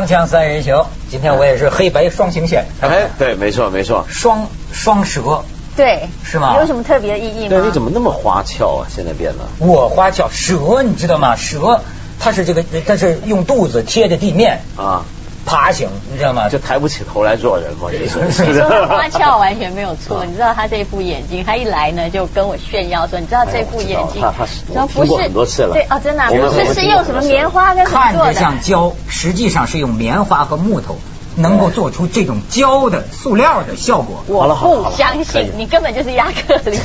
锵锵三人行，今天我也是黑白双行线。哎，对，没错没错，双双蛇对，是吗有什么特别的意义吗？对，你怎么那么花俏啊？现在变得，我花俏蛇，你知道吗？蛇它是这个，它是用肚子贴着地面啊，爬行，你知道吗？就抬不起头来做人嘛，你说你说花俏完全没有错，你知道他这副眼睛，他一来呢就跟我炫耀说，你知道这副眼睛，他他然后不是很多次了，对啊，真的不是是用什么棉花跟看着做的，像胶，实际上是用棉花和木头能够做出这种胶的塑料的效果。我不相信，你根本就是亚克力。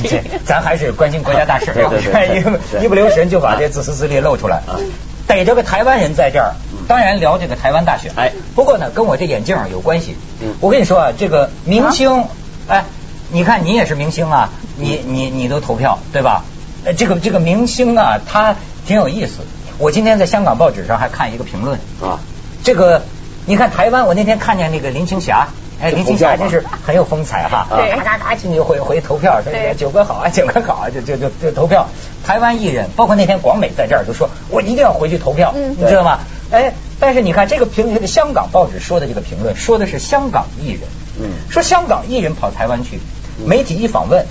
咱还是关心国家大事，对对对一不对一不留神就把这自私自利露出来。啊。逮着个台湾人在这儿，当然聊这个台湾大选。哎不过呢，跟我这眼镜有关系嗯。我跟你说啊，这个明星，哎，你看你也是明星啊，你你你都投票对吧？呃，这个这个明星啊，他挺有意思。我今天在香港报纸上还看一个评论，啊，这个你看台湾，我那天看见那个林青霞，哎，林青霞真是很有风采哈，对咔咔咔进去回回投票，说九哥好啊，九哥好啊，就就就就投票。台湾艺人，包括那天广美在这儿就说，我一定要回去投票，嗯你知道吗？哎，但是你看这个评香港报纸说的这个评论，说的是香港艺人，嗯。说香港艺人跑台湾去，媒体一访问，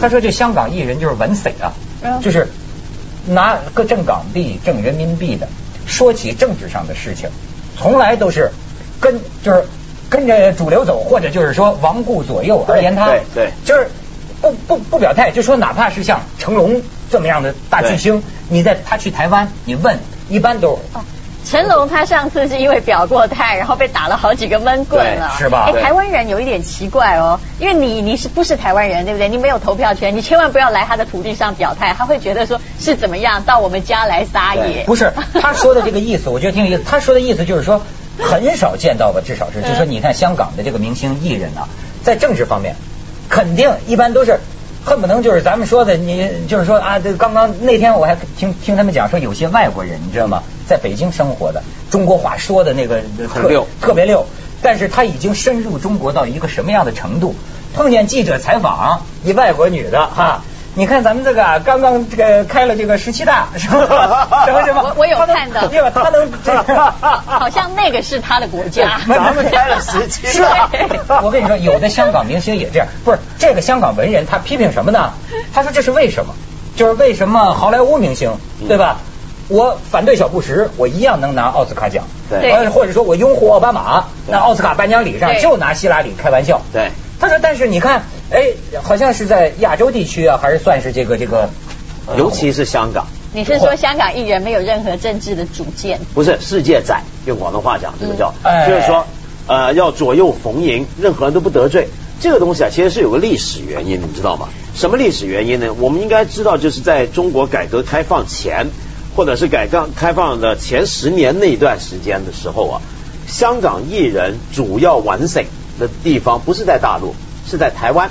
他说这香港艺人就是稳匪啊，嗯。就是拿个挣港币、挣人民币的，说起政治上的事情，从来都是跟就是跟着主流走，或者就是说亡顾左右而言他，对对就是不不不表态，就说哪怕是像成龙这么样的大巨星，你在他去台湾，你问一般都成龙他上次是因为表过态，然后被打了好几个闷棍了，是吧哎，台湾人有一点奇怪哦，因为你你是不是台湾人，对不对？你没有投票权，你千万不要来他的土地上表态，他会觉得说是怎么样到我们家来撒野。不是他说的这个意思，我觉得挺有意思。他说的意思就是说，很少见到吧，至少是，就是说，你看香港的这个明星艺人啊，在政治方面，肯定一般都是。恨不能就是咱们说的，你就是说啊，这刚刚那天我还听听他们讲说，有些外国人你知道吗，在北京生活的，中国话说的那个特很溜特别溜，但是他已经深入中国到一个什么样的程度？碰见记者采访一外国女的哈，你看咱们这个啊刚刚这个开了这个十七大？什么什么？我我有看到对吧？他能这个。好像那个是他的国家。咱们开了十七是啊，我跟你说，有的香港明星也这样，不是这个香港文人，他批评什么呢？他说这是为什么？就是为什么好莱坞明星，对吧？我反对小布什，我一样能拿奥斯卡奖。对呃或者说我拥护奥巴马，那奥斯卡颁奖礼上就拿希拉里开玩笑。对，他说，但是你看，哎，好像是在亚洲地区啊，还是算是这个这个，呃尤其是香港，你是说香港艺人没有任何政治的主见？不是世界仔，用广东话讲，这个叫，就是说，呃，要左右逢迎，任何人都不得罪。这个东西啊，其实是有个历史原因，你知道吗？什么历史原因呢？我们应该知道，就是在中国改革开放前，或者是改革开放的前十年那一段时间的时候啊，香港艺人主要完省的地方不是在大陆，是在台湾。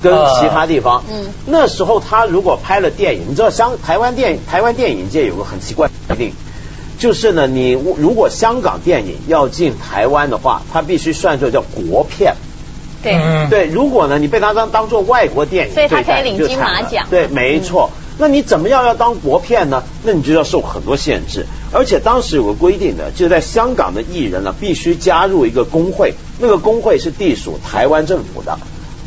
跟其他地方，嗯那时候他如果拍了电影，你知道香台湾电影台湾电影界有个很奇怪的规定，就是呢，你如果香港电影要进台湾的话，它必须算作叫国片。对，嗯对，如果呢你被他当当做外国电影所以他可以领金马奖对，没错。那你怎么样要当国片呢？那你就要受很多限制，而且当时有个规定的，就是在香港的艺人呢必须加入一个工会，那个工会是隶属台湾政府的。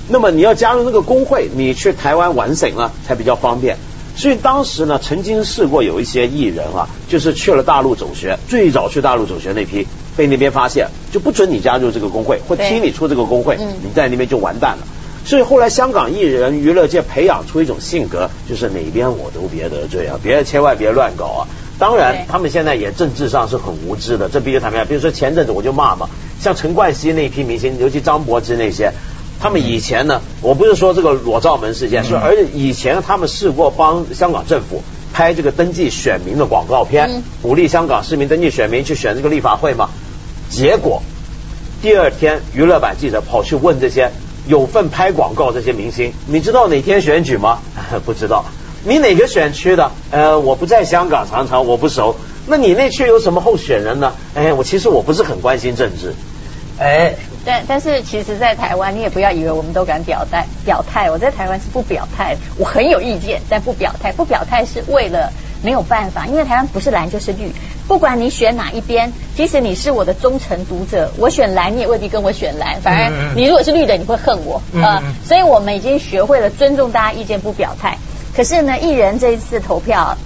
那么你要加入那个工会，你去台湾玩省呢才比较方便。所以当时呢，曾经试过有一些艺人啊，就是去了大陆走学，最早去大陆走学那批，被那边发现，就不准你加入这个工会，或踢你出这个工会，嗯你在那边就完蛋了。所以后来香港艺人娱乐界培养出一种性格，就是哪边我都别得罪啊，别千万别乱搞啊。当然，他们现在也政治上是很无知的，这必须坦白讲。比如说前阵子我就骂嘛，像陈冠希那批明星，尤其张柏芝那些，他们以前呢，我不是说这个裸照门事件，是嗯而且以前他们试过帮香港政府拍这个登记选民的广告片嗯，鼓励香港市民登记选民去选这个立法会嘛。结果第二天娱乐版记者跑去问这些有份拍广告这些明星，你知道哪天选举吗？不知道。你哪个选区的？呃，我不在香港，常常我不熟。那你那区有什么候选人呢？哎，我其实我不是很关心政治。哎，但但是其实，在台湾你也不要以为我们都敢表态表态，我在台湾是不表态，我很有意见，但不表态。不表态是为了没有办法，因为台湾不是蓝就是绿，不管你选哪一边，即使你是我的忠诚读者，我选蓝你也未必跟我选蓝，反而你如果是绿的，你会恨我啊。所以我们已经学会了尊重大家意见，不表态。可是呢，艺人这一次投票。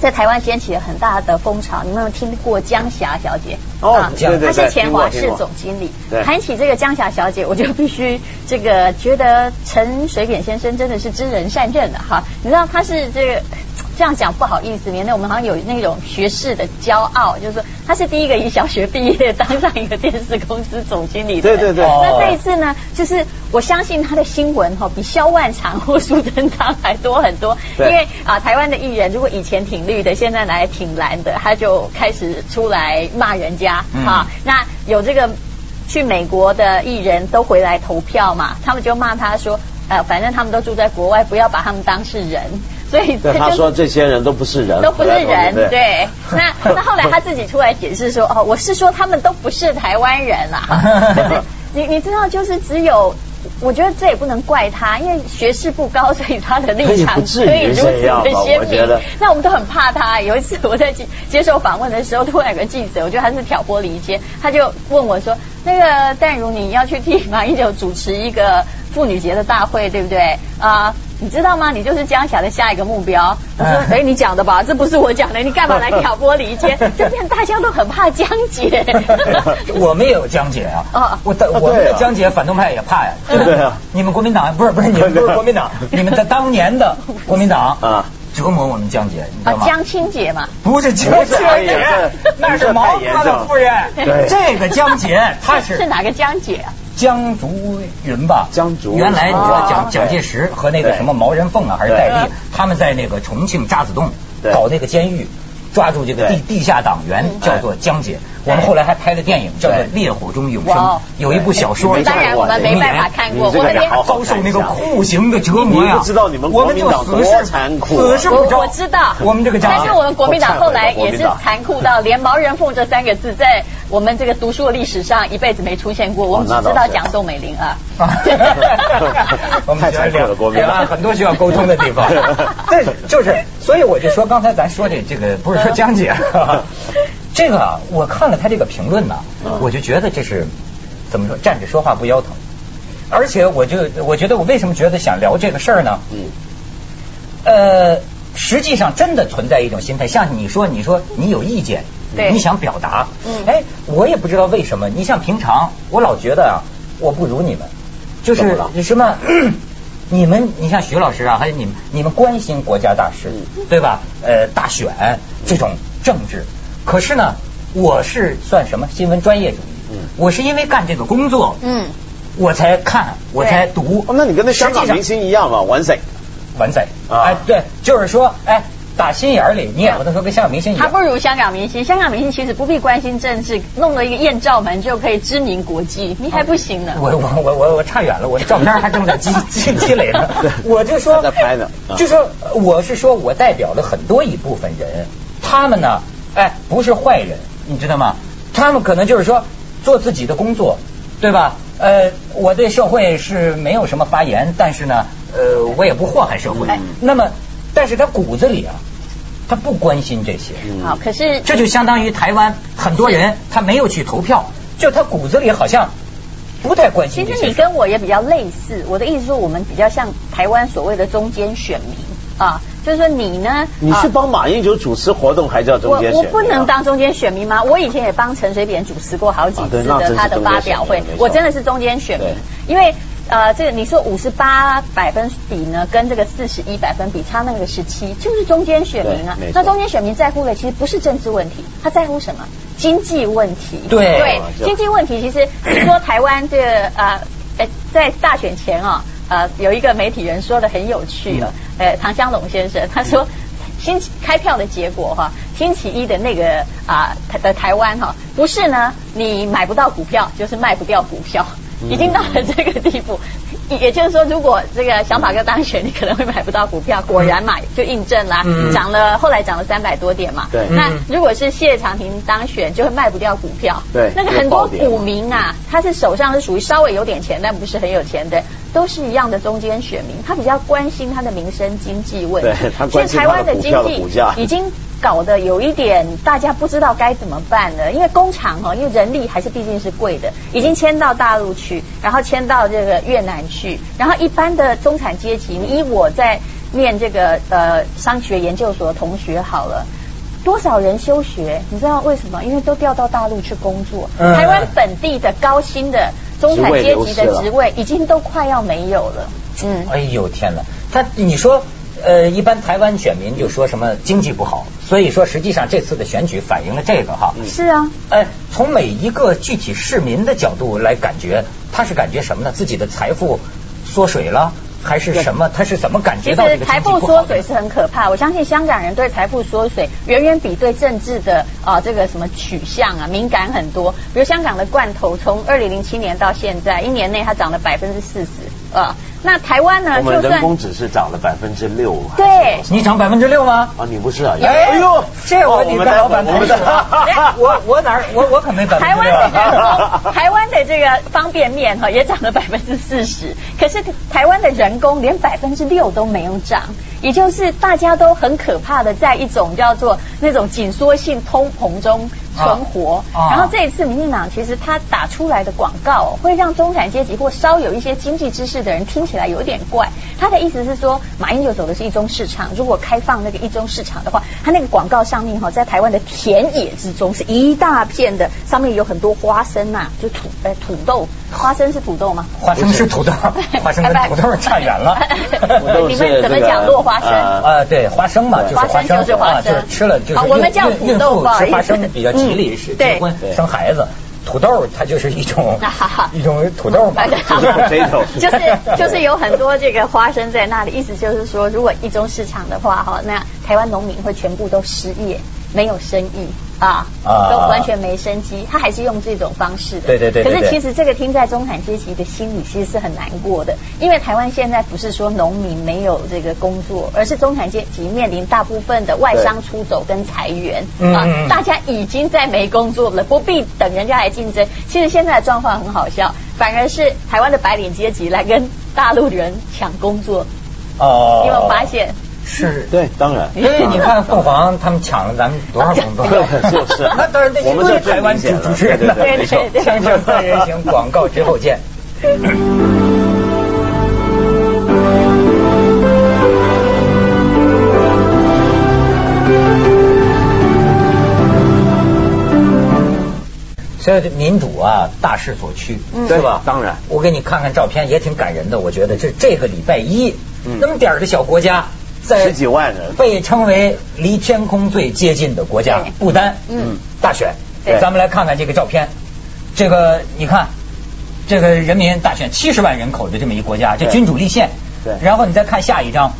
在台湾掀起了很大的风潮，你们有听过江霞小姐？哦，对对她是前华视总经理。谈起这个江霞小姐，我就必须这个觉得陈水扁先生真的是知人善任的哈。你知道他是这个。这样讲不好意思，免得我们好像有那种学士的骄傲，就是说他是第一个以小学毕业当上一个电视公司总经理的。对对对。那这一次呢，就是我相信他的新闻哈，比萧万长或苏贞昌还多很多。因为啊，台湾的艺人如果以前挺绿的，现在来挺蓝的，他就开始出来骂人家啊。那有这个去美国的艺人都回来投票嘛，他们就骂他说，呃，反正他们都住在国外，不要把他们当是人。所以他说这些人都不是人，都不是人。对，那那后来他自己出来解释说，哦，我是说他们都不是台湾人啦。你你知道，就是只有，我觉得这也不能怪他，因为学识不高，所以他的立场可以如此的鲜明。那我们都很怕他。有一次我在接接受访问的时候，突然有个记者，我觉得他是挑拨离间，他就问我说：“那个淡如，你要去替马英九主持一个妇女节的大会，对不对？”啊。你知道吗？你就是江霞的下一个目标。我说，哎，你讲的吧，这不是我讲的，你干嘛来挑拨离间？这边大家都很怕江姐。我们也有江姐啊。啊，我的我们的江姐，反动派也怕呀。对不对啊？你们国民党不是不是你们不是国民党，你们在当年的国民党啊折磨我们江姐，你知道吗？江青姐嘛？不是江青姐，那是毛哥的夫人。这个江姐她是是哪个江姐啊？江竹云吧，江竹。原来你说蒋蒋介石和那个什么毛人凤啊，还是戴笠，他们在那个重庆渣滓洞搞那个监狱，抓住这个地地下党员，叫做江姐。我们后来还拍了电影，叫做《烈火中永生》，有一部小说，当然我们没办法看过，我们遭受那个酷刑的折磨呀！不知道你们国民党多残酷，死是不我知道，我们这个家但是我们国民党后来也是残酷到 连毛人凤这三个字在我们这个读书的历史上一辈子没出现过，我们只知道讲宋美龄啊。我 们 太残酷了，国民党。很多需要沟通的地方。对，就是，所以我就说刚才咱说的这个，不是说江姐。这个啊，我看了他这个评论呢，我就觉得这是怎么说，站着说话不腰疼。而且我就我觉得我为什么觉得想聊这个事儿呢？嗯。呃，实际上真的存在一种心态，像你说，你说你有意见，你想表达，嗯，哎，我也不知道为什么。你像平常，我老觉得啊，我不如你们，就是什么，你们，你像徐老师啊，还有你们，你们关心国家大事，对吧？呃，大选这种政治。可是呢，我是算什么新闻专业主义？嗯，我是因为干这个工作，嗯，我才看，我才读。哦那你跟那香港明星一样嘛，玩贼，玩贼啊！哎，对，就是说，哎，打心眼里你也不能说跟香港明星一样。他不如香港明星，香港明星其实不必关心政治，弄了一个艳照门就可以知名国际，你还不行呢。我我我我我差远了，我照片还正在积积积累呢。我就说在拍呢，就说我是说我代表了很多一部分人，他们呢。哎，不是坏人，你知道吗？他们可能就是说做自己的工作，对吧？呃，我对社会是没有什么发言，但是呢，呃，我也不祸害社会。那么，但是他骨子里啊，他不关心这些。好，可是这就相当于台湾很多人他没有去投票，就他骨子里好像不太关心。其实你跟我也比较类似，我的意思说，我们比较像台湾所谓的中间选民啊。就是说你呢？你是帮马英九主持活动，还叫中间选民？我我不能当中间选民吗？我以前也帮陈水扁主持过好几次的他的发表会，我真的是中间选民。因为呃，这个你说五十八百分比呢，跟这个四十一百分比差那个十七，就是中间选民啊。那中间选民在乎的其实不是政治问题，他在乎什么？经济问题。对对，经济问题其实你说台湾这个呃，在大选前啊。呃，有一个媒体人说的很有趣了，呃，唐湘龙先生他说，星期开票的结果哈，星期一的那个啊的台湾哈，不是呢，你买不到股票，就是卖不掉股票，已经到了这个地步。也就是说，如果这个小马哥当选，你可能会买不到股票。果然嘛，就印证啦，涨了，后来涨了三百多点嘛。对。那如果是谢长廷当选，就会卖不掉股票。对。那个很多股民啊，他是手上是属于稍微有点钱，但不是很有钱的。都是一样的中间选民，他比较关心他的民生经济问题。对他关心现在台湾他的股经济票的股价已经搞得有一点大家不知道该怎么办了，因为工厂哈，因为人力还是毕竟是贵的，已经迁到大陆去，然后迁到这个越南去，然后一般的中产阶级，你以我在念这个呃商学研究所的同学好了。多少人休学？你知道为什么？因为都调到大陆去工作。嗯台湾本地的高薪的中产阶级的职位已经都快要没有了。嗯，哎呦天哪！他你说，呃，一般台湾选民就说什么经济不好，所以说实际上这次的选举反映了这个哈。是啊，哎，从每一个具体市民的角度来感觉，他是感觉什么呢？自己的财富缩水了，还是什么？他是怎么感觉到这个实财富缩水是很可怕。我相信香港人对财富缩水远远比对政治的啊、这个什么取向啊敏感很多。比如香港的罐头，从二零零七年到现在，一年内它涨了百分之四十啊。那台湾呢，我们就人工只是涨了百分之六。对你涨百分之六吗？啊，你不是啊？哎呦，这我们干老板不是我们的我 我哪儿我我可没百分台之六湾的人啊。工，台湾的这个方便面哈也涨了百分之四十，可是台湾的人工连百分之六都没有涨，也就是大家都很可怕的在一种叫做那种紧缩性通膨中存活。啊啊然后这一次民进党其实他打出来的广告会让中产阶级或稍有一些经济知识的人听起来有点怪。他的意思是说，马英九走的是一中市场，如果开放那个一中市场的话，他那个广告上面哈，在台湾的田野之中是一大片的，上面有很多花生呐、就土呃土豆，花生是土豆吗？花生是土豆，花生跟土豆差远了。你们怎么讲落花生？呃啊，对，花生嘛，就是花生就是花啊，生就是吃了就是啊我们叫土豆吃豆不好意思。花生比较吉利，嗯是结婚生孩子。土豆它就是一种 一种土豆嘛。就是就是有很多这个花生在那里，意思就是说，如果一中市场的话哈，那台湾农民会全部都失业，没有生意啊，啊都完全没生机。他还是用这种方式的，对对对可是其实这个听在中产阶级的心里，其实是很难过的，因为台湾现在不是说农民没有这个工作，而是中产阶级面临大部分的外商出走跟裁员啊嗯嗯嗯，大家已经在没工作了，不必等人家来竞争。其实现在的状况很好笑，反而是台湾的白领阶级来跟大陆人抢工作，哦，你有没有发现？是？对，当然。因为你看凤凰他们抢了咱们多少工作，就是 那当然，我们这最台湾主持人的，对对对没错对对锵锵三人行广告之后见。所以这民主啊，大势所趋，嗯是吧？当然我给你看看照片，也挺感人的。我觉得这这个礼拜一，嗯那么点儿的小国家，在十几万人被称为离天空最接近的国家，不丹，嗯，大选。对咱们来看看这个照片，这个你看，这个人民大选七十万人口的这么一国家，这君主立宪。对然后你再看下一张。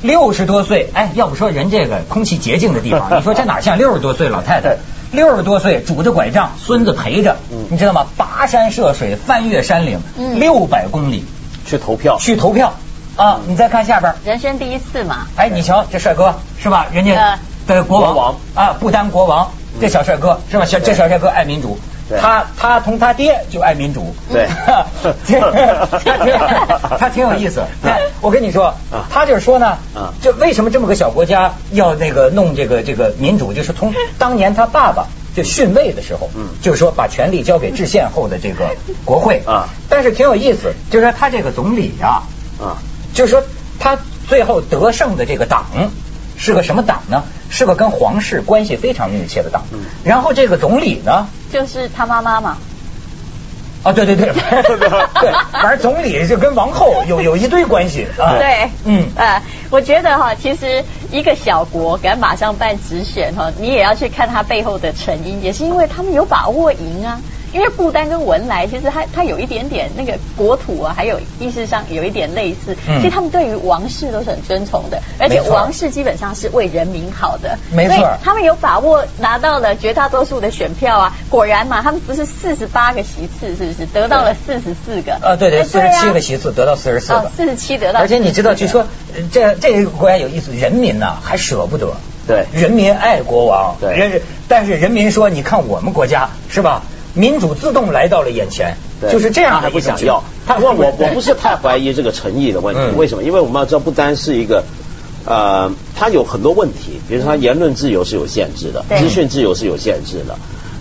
六十多岁，哎，要不说人这个空气洁净的地方，你说这哪像六十多岁老太太对？六十多岁拄着拐杖，孙子陪着，嗯你知道吗？跋山涉水，翻越山岭，嗯六百公里去投票，去投票啊！你再看下边，人生第一次嘛，哎，你瞧这帅哥是吧？人家的国王。国王。啊，不丹国王，这小帅哥是吧？小这小帅哥爱民主，他他同他爹就爱民主，对。这他挺他挺有意思。哎，我跟你说啊，他就是说呢啊，就为什么这么个小国家要那个弄这个这个民主，就是从 当年他爸爸。就逊位的时候，嗯。就是说把权力交给制宪后的这个国会。啊，但是挺有意思，就是说他这个总理啊，啊，就是说他最后得胜的这个党是个什么党呢？是个跟皇室关系非常密切的党。嗯然后这个总理呢，就是他妈妈嘛，啊，对对对，对，反正总理就跟王后有有一堆关系啊。对，嗯呃，我觉得哈，其实一个小国敢马上办直选哈，你也要去看他背后的成因，也是因为他们有把握赢啊。因为不丹跟文莱其实它它有一点点那个国土啊，还有意识上有一点类似，嗯。其实他们对于王室都是很尊崇的，而且王室基本上是为人民好的，没错。所以他们有把握拿到了绝大多数的选票啊。果然嘛，他们不是四十八个席次，是不是？得到了四十四个？啊，对对，哎四十七个席次得到四十四个，四十七得到，而且你知道，据说呃这这个国家有意思，人民呐还舍不得。对。人民爱国王，对。人但是人民说，你看我们国家是吧？民主自动来到了眼前，对就是这样的他还不想要。他不过我我不是太怀疑这个诚意的问题，嗯为什么？因为我们要知道，不单是一个。呃，它有很多问题，比如说它言论自由是有限制的，对资讯自由是有限制的。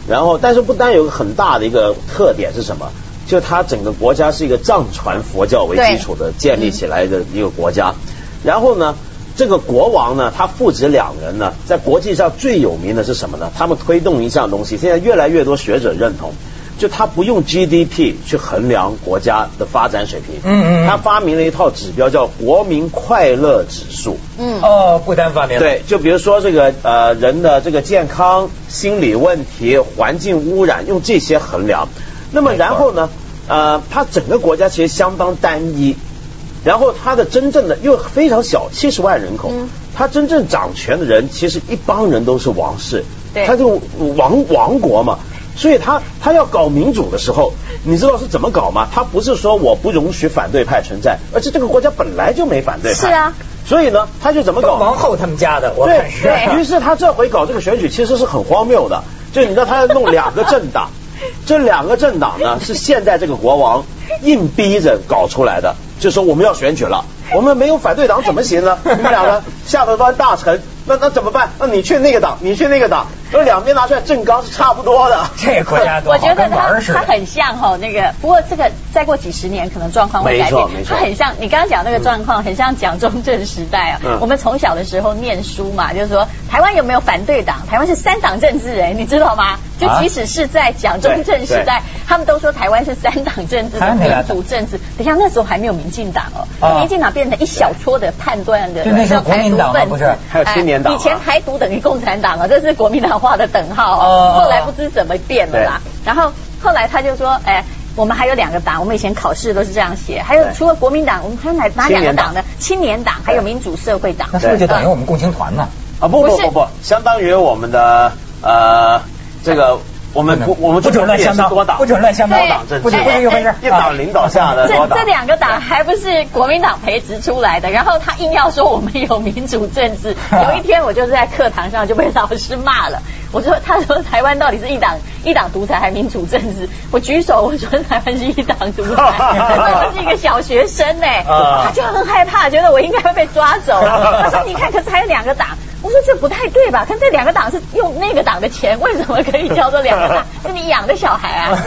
然后，但是不单有个很大的一个特点是什么？就它整个国家是一个藏传佛教为基础的建立起来的一个国家。然后呢，这个国王呢，他父子两人呢，在国际上最有名的是什么呢？他们推动一项东西，现在越来越多学者认同，就他不用 GDP 去衡量国家的发展水平，嗯嗯嗯他发明了一套指标叫国民快乐指数。嗯，哦，不单发明了，对，就比如说这个呃人的这个健康、心理问题、环境污染，用这些衡量。那么然后呢，呃，他整个国家其实相当单一，然后他的真正的又非常小，七十万人口，嗯它真正掌权的人其实一帮人都是王室，对他就王王国嘛。所以他他要搞民主的时候，你知道是怎么搞吗？他不是说我不容许反对派存在，而且这个国家本来就没反对派。是啊。所以呢，他就怎么搞？王后他们家的，我对看是。对于是他这回搞这个选举其实是很荒谬的，就你知道他要弄两个政党，这两个政党呢是现在这个国王硬逼着搞出来的，就说我们要选举了，我们没有反对党怎么行呢？你们两个下头端大臣，那那怎么办？那你去那个党，你去那个党，那两边拿出来正纲是差不多的。这国家多好，我觉得跟玩他儿似的。他很像哈那个，不过这个再过几十年可能状况会改变。没错没错他很像你刚刚讲那个状况，很像蒋中正时代啊。嗯我们从小的时候念书嘛，就是说台湾有没有反对党？台湾是三党政治人，你知道吗？就啊即使是在蒋中正时代，他们都说台湾是三党政治的民主政治。等一下那时候还没有民进党哦，啊民进党变成一小撮的判断的就那时候国民党嘛台独分子不是还有青年党啊哎以前台独等于共产党啊，这是国民党画的等号哦哦。后来不知怎么变了啦。然后后来他就说，哎。我们还有两个党，我们以前考试都是这样写。还有除了国民党，我们还有哪哪两个党呢？青年党，还有民主社会党。那是不是就等于我们共青团呢？啊不不不不，相当于我们的呃这个我们不我们不准乱相当多党，不准乱相当多党政治，不是不是一回事 一党领导下的这这。两个党还不是国民党培植出来的，然后他硬要说我们有民主政治。有一天我就是在课堂上就被老师骂了，我说他说台湾到底是一党一党独裁还民主政治？我举手我说台湾是一党独裁，我是一个小学生呢，啊他就很害怕，觉得我应该会被抓走。他说你看，可是还有两个党。我说这不太对吧？看这两个党是用那个党的钱，为什么可以叫做两个党？是你养的小孩啊？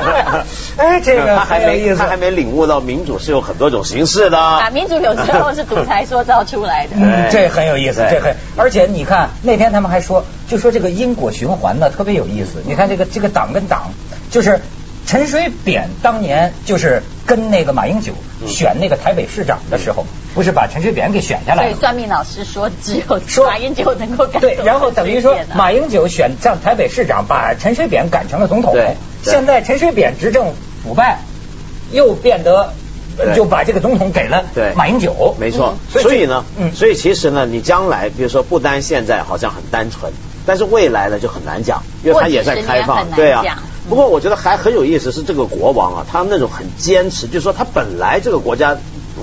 哎，这个他还没意思他。还没领悟到民主是有很多种形式的。啊，民主有时候是独裁塑造出来的。嗯，这很有意思，这很，而且你看那天他们还说，就说这个因果循环呢特别有意思。你看这个这个党跟党，就是陈水扁当年就是跟那个马英九嗯。选那个台北市长的时候，不是把陈水扁给选下来了吗？算命老师说，只有说马英九能够改对，然后等于说马英九选上台北市长，把陈水扁赶成了总统。对。对。现在陈水扁执政腐败，又变得就把这个总统给了马英九。没错，嗯所以呢，嗯。所以其实呢，你将来比如说不单现在好像很单纯，但是未来呢就很难讲，因为它也在开放，对啊。讲。不过我觉得还很有意思是这个国王啊，他那种很坚持，就是说他本来这个国家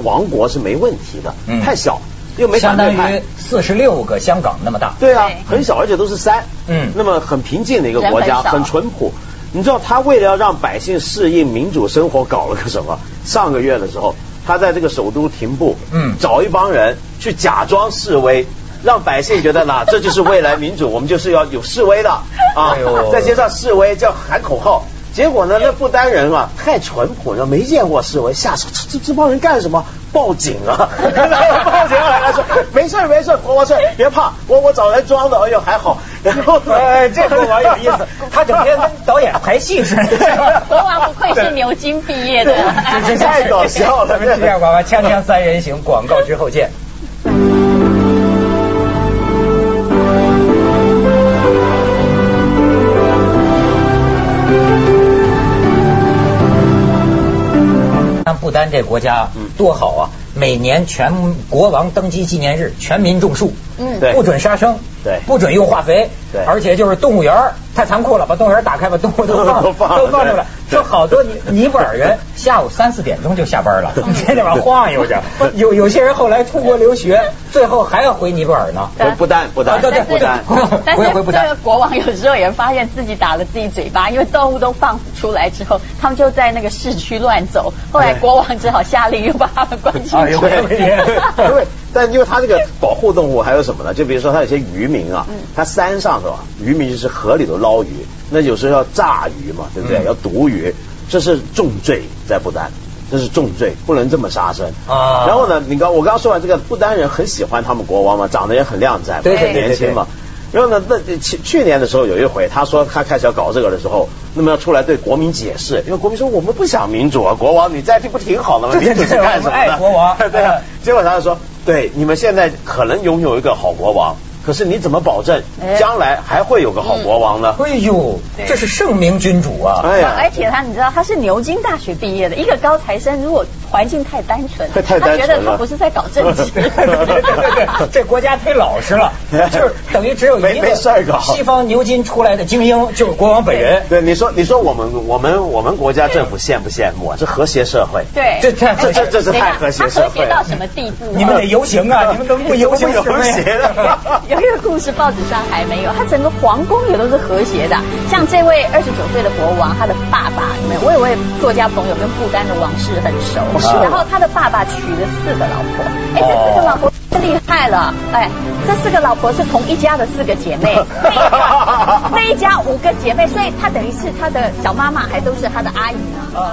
王国是没问题的，嗯太小又没相当于。四十六个香港那么大。对啊，很小，而且都是山，嗯那么很平静的一个国家，很很淳朴。你知道他为了要让百姓适应民主生活，搞了个什么？上个月的时候，他在这个首都停步，嗯找一帮人去假装示威，让百姓觉得呐，这就是未来民主，我们就是要有示威的啊哎呦，在街上示威叫喊口号。结果呢，那不丹人啊太淳朴了，没见过示威，下手这这这帮人干什么？报警啊！报警来了，说没事儿没事儿，国王说别怕，我我找人装的，哎呦还好。然后哎，这国王有意思，他整天跟导演排戏似的。国王不愧是牛津毕业的，这太搞笑了咱们是这样，广告锵锵三人行，广告之后见。不丹这国家嗯多好啊！每年全国王登基纪念日，全民种树，嗯对不准杀生，对不准用化肥，对而且就是动物园儿太残酷了，把动物园儿打开，把动物都放 都放出来。对 说好多尼尼泊尔人下午三四点钟就下班了，天天往晃悠着。有有些人后来出国留学，最后还要回尼泊尔呢。回不丹，不丹，啊对对不丹。但是这个国王有时候也发现自己打了自己嘴巴，因为动物都放出来之后，他们就在那个市区乱走。后来国王只好下令又把他们关进去。但因为它这个保护动物还有什么呢？就比如说它有些渔民啊，它山上是吧渔民就是河里头捞鱼，那有时候要炸鱼嘛，对不对？嗯要毒鱼，这是重罪在不丹。这是重罪，不能这么杀生啊然后呢，你刚我刚刚说完这个，不丹人很喜欢他们国王嘛，长得也很靓仔很年轻嘛。然后呢，那去去年的时候有一回，他说他开始要搞这个的时候，那么要出来对国民解释，因为国民说我们不想民主啊，国王你在这不挺好的吗？民主是干什么的？爱国王 对啊。结果他就说，对，你们现在可能拥有一个好国王，可是你怎么保证哎将来还会有个好国王呢？哎呦，这是圣明君主啊！哎呀，而且他，你知道他是牛津大学毕业的，一个高材生，如果环境太单纯，太单纯了他觉得他不是在搞政治。对对对对对，这国家太老实了，就是等于只有一没没个事搞西方牛津出来的精英，就是国王本人。对，你说你说我们我们我们国家政府羡不羡慕啊？这和谐社会。对，这这这这这是太和谐社会和谐到什么地步？你们得游行啊！你们能不游行有什么呀和谐的。有一个故事报纸上还没有，他整个皇宫也都是和谐的。像这位二十九岁的国王，他的爸爸，有没有？我有位作家朋友跟不丹的王室很熟，然后他的爸爸娶了四个老婆，哎，这四个老婆厉害了，哎，这四个老婆是同一家的四个姐妹，那一家那一家五个姐妹，所以他等于是他的小妈妈还都是他的阿姨呢。